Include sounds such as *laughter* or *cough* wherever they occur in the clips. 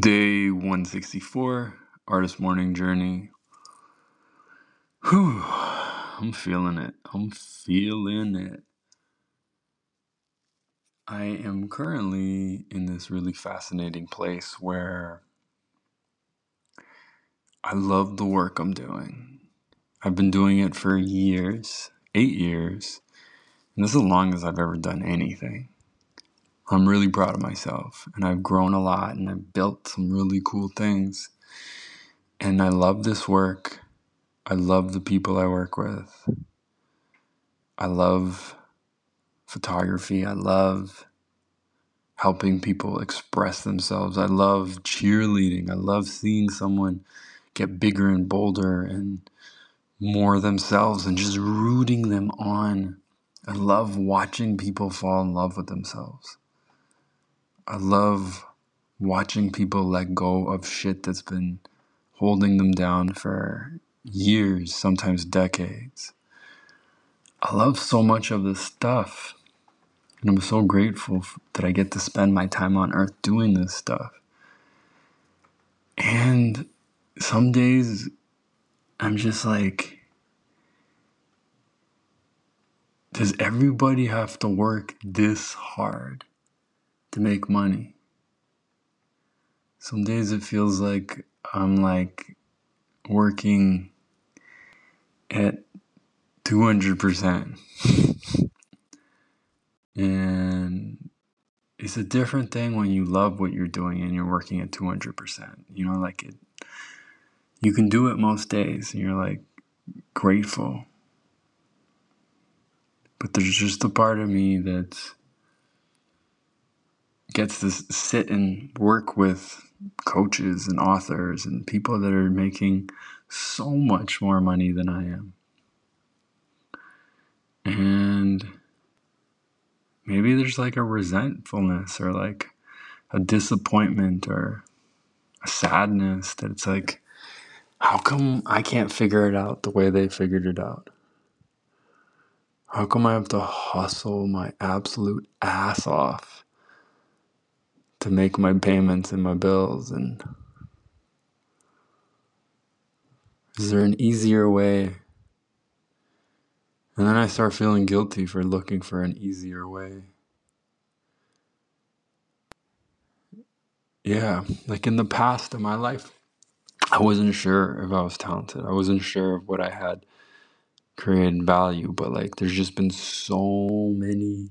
Day 164, Artist Morning Journey. Whew, I'm feeling it. I'm feeling it. I am currently in this really fascinating place where I love the work I'm doing. I've been doing it for years, eight years, and this is as long as I've ever done anything. I'm really proud of myself, and I've grown a lot, and I've built some really cool things. And I love this work. I love the people I work with. I love photography. I love helping people express themselves. I love cheerleading. I love seeing someone get bigger and bolder and more themselves and just rooting them on. I love watching people fall in love with themselves. I love watching people let go of shit that's been holding them down for years, sometimes decades. I love so much of this stuff. And I'm so grateful that I get to spend my time on earth doing this stuff. And some days I'm just like, does everybody have to work this hard? To make money. Some days it feels like I'm like working at 200%. *laughs* and it's a different thing when you love what you're doing and you're working at 200%. You know, like it, you can do it most days and you're like grateful. But there's just a part of me that's gets to sit and work with coaches and authors and people that are making so much more money than I am. And maybe there's like a resentfulness or like a disappointment or a sadness that it's like, how come I can't figure it out the way they figured it out? How come I have to hustle my absolute ass off to make my payments and my bills and is there an easier way? And then i start feeling guilty for looking for an easier way. Yeah like in the past in my life i wasn't sure if i was talented. I wasn't sure of what i had created value but like there's just been so many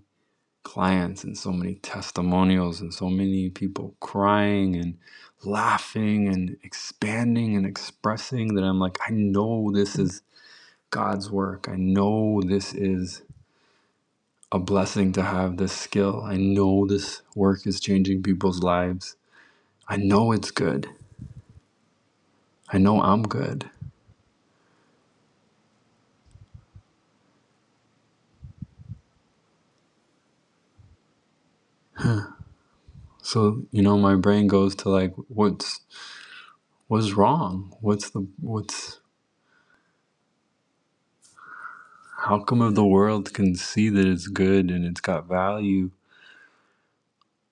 clients and so many testimonials and so many people crying and laughing and expanding and expressing that I'm like, I know this is God's work. I know this is a blessing to have this skill. I know this work is changing people's lives. I know it's good. I know I'm good. So, you know, my brain goes to like what's what's wrong? What's the what's how come if the world can see that it's good and it's got value,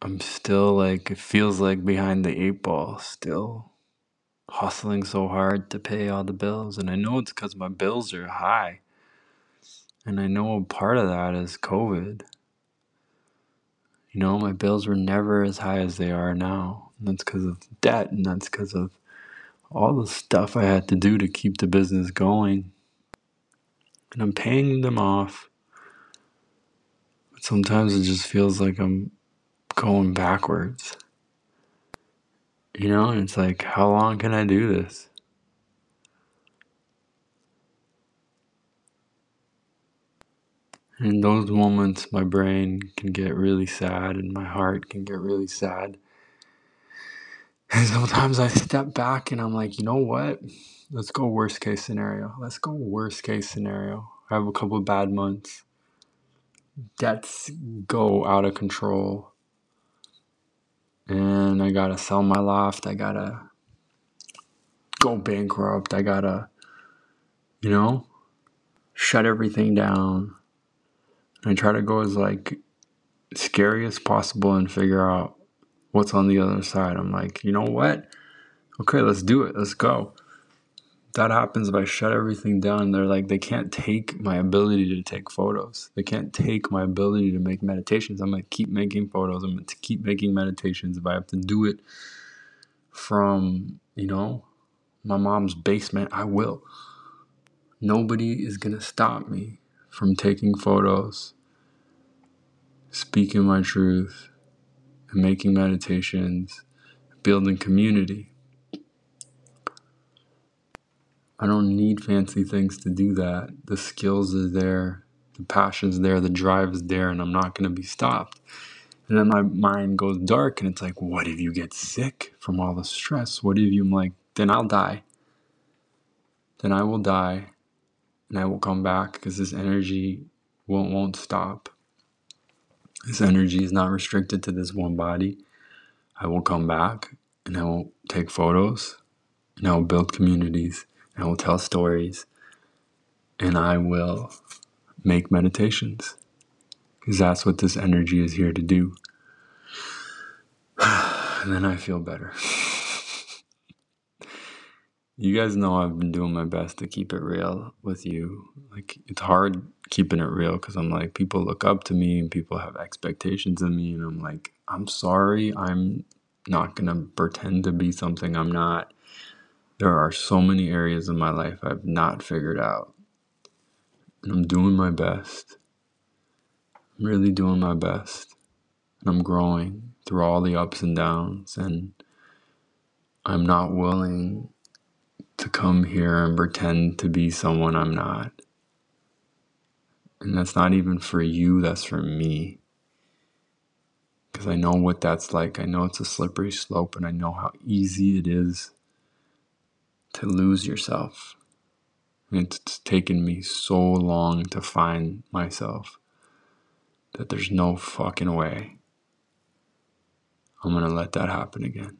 I'm still like it feels like behind the eight ball, still hustling so hard to pay all the bills. And I know it's because my bills are high. And I know a part of that is COVID. You know, my bills were never as high as they are now. And that's because of debt, and that's because of all the stuff I had to do to keep the business going. And I'm paying them off. But sometimes it just feels like I'm going backwards. You know, and it's like, how long can I do this? In those moments, my brain can get really sad and my heart can get really sad. And sometimes I step back and I'm like, you know what? Let's go worst case scenario. Let's go worst case scenario. I have a couple of bad months. Debts go out of control. And I gotta sell my loft. I gotta go bankrupt. I gotta, you know, shut everything down. I try to go as like scary as possible and figure out what's on the other side. I'm like, you know what? Okay, let's do it. Let's go. That happens if I shut everything down. They're like, they can't take my ability to take photos. They can't take my ability to make meditations. I'm to keep making photos. I'm to keep making meditations. If I have to do it from, you know, my mom's basement, I will. Nobody is to stop me from taking photos, speaking my truth, and making meditations, building community. I don't need fancy things to do that. The skills are there, the passion's there, the drive is there, and I'm not going to be stopped. And then my mind goes dark, and it's like, what if you get sick from all the stress? What if you, I'm like, then I'll die. Then I will die, and I will come back because this energy won't, won't stop. This energy is not restricted to this one body. I will come back, and I will take photos, and I will build communities and I will tell stories and I will make meditations because that's what this energy is here to do. *sighs* and then I feel better. You guys know I've been doing my best to keep it real with you. Like, it's hard keeping it real because I'm like, people look up to me and people have expectations of me. And I'm like, I'm sorry, I'm not going to pretend to be something I'm not. There are so many areas in my life I've not figured out. And I'm doing my best. I'm really doing my best. And I'm growing through all the ups and downs. And I'm not willing to come here and pretend to be someone I'm not. And that's not even for you, that's for me. Because I know what that's like. I know it's a slippery slope, and I know how easy it is to lose yourself. And it's taken me so long to find myself that there's no fucking way I'm gonna let that happen again.